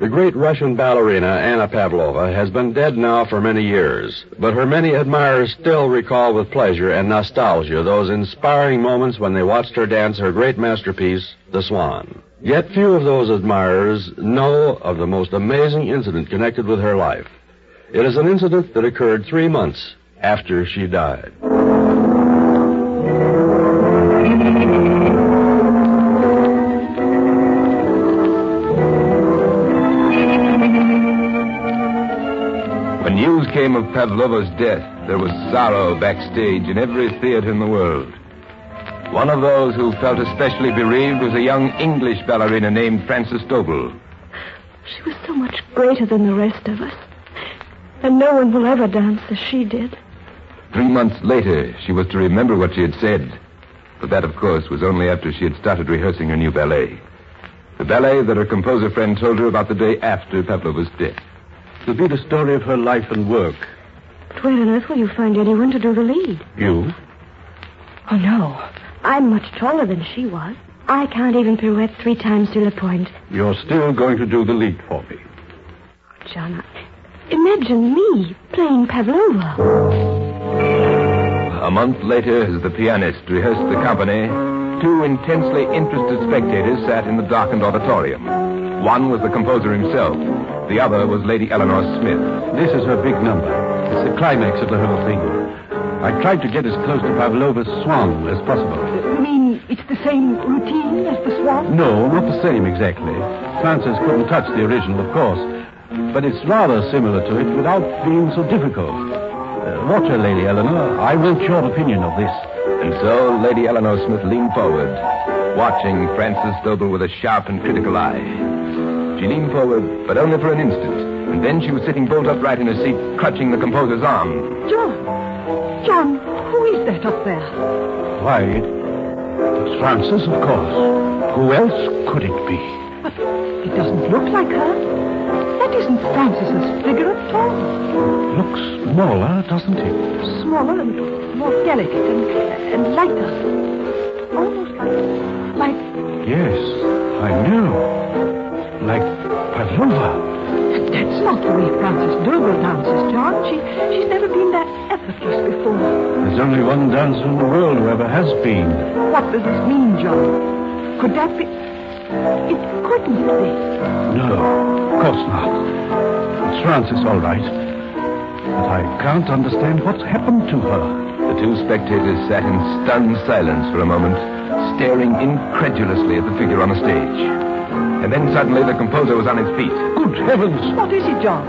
The great Russian ballerina Anna Pavlova has been dead now for many years, but her many admirers still recall with pleasure and nostalgia those inspiring moments when they watched her dance her great masterpiece, The Swan. Yet few of those admirers know of the most amazing incident connected with her life. It is an incident that occurred three months after she died. When news came of Pavlova's death, there was sorrow backstage in every theater in the world. One of those who felt especially bereaved was a young English ballerina named Frances Doble. She was so much greater than the rest of us. And no one will ever dance as she did. Three months later, she was to remember what she had said. But that, of course, was only after she had started rehearsing her new ballet. The ballet that her composer friend told her about the day after Pavlova's death. To be the story of her life and work. But where on earth will you find anyone to do the lead? You? Oh, no. I'm much taller than she was. I can't even pirouette three times to the point. You're still going to do the lead for me. Oh, John, imagine me playing Pavlova. A month later, as the pianist rehearsed the company, two intensely interested spectators sat in the darkened auditorium. One was the composer himself. The other was Lady Eleanor Smith. This is her big number. It's the climax of the whole thing. I tried to get as close to Pavlova's swan as possible. You mean it's the same routine as the swan? No, not the same exactly. Frances couldn't touch the original, of course. But it's rather similar to it without being so difficult. Uh, watch her, Lady Eleanor. I want your opinion of this. And so Lady Eleanor Smith leaned forward, watching Frances Doble with a sharp and critical eye. She leaned forward, but only for an instant, and then she was sitting bolt upright in her seat, clutching the composer's arm. John! John, who is that up there? Why, it's Frances, of course. Who else could it be? But it doesn't look like her. That isn't Frances's figure at all. Looks smaller, doesn't it? Smaller and more delicate and, and lighter. Almost like... like... Yes, I know. Like Pavlova. That's not the way Frances Doble dances, John. She, she's never been that effortless before. There's only one dancer in the world who ever has been. What does this mean, John? Could that be... It couldn't be. No, of course not. It's Frances, all right. But I can't understand what's happened to her. The two spectators sat in stunned silence for a moment, staring incredulously at the figure on the stage. And then suddenly the composer was on his feet. Good heavens! What is it, John?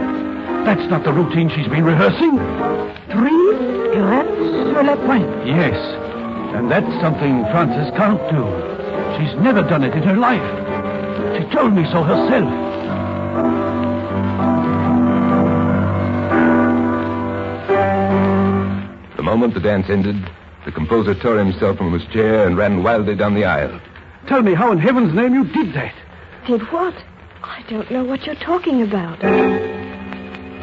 That's not the routine she's been rehearsing. Three pirouettes sur le point. Yes, and that's something Frances can't do. She's never done it in her life. She told me so herself. The moment the dance ended, the composer tore himself from his chair and ran wildly down the aisle. Tell me how in heaven's name you did that. Did what? I don't know what you're talking about.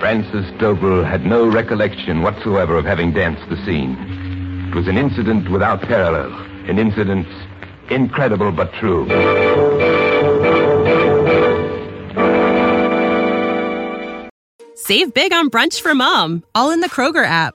Frances Doble had no recollection whatsoever of having danced the scene. It was an incident without parallel, an incident incredible but true. Save big on brunch for mom, all in the Kroger app.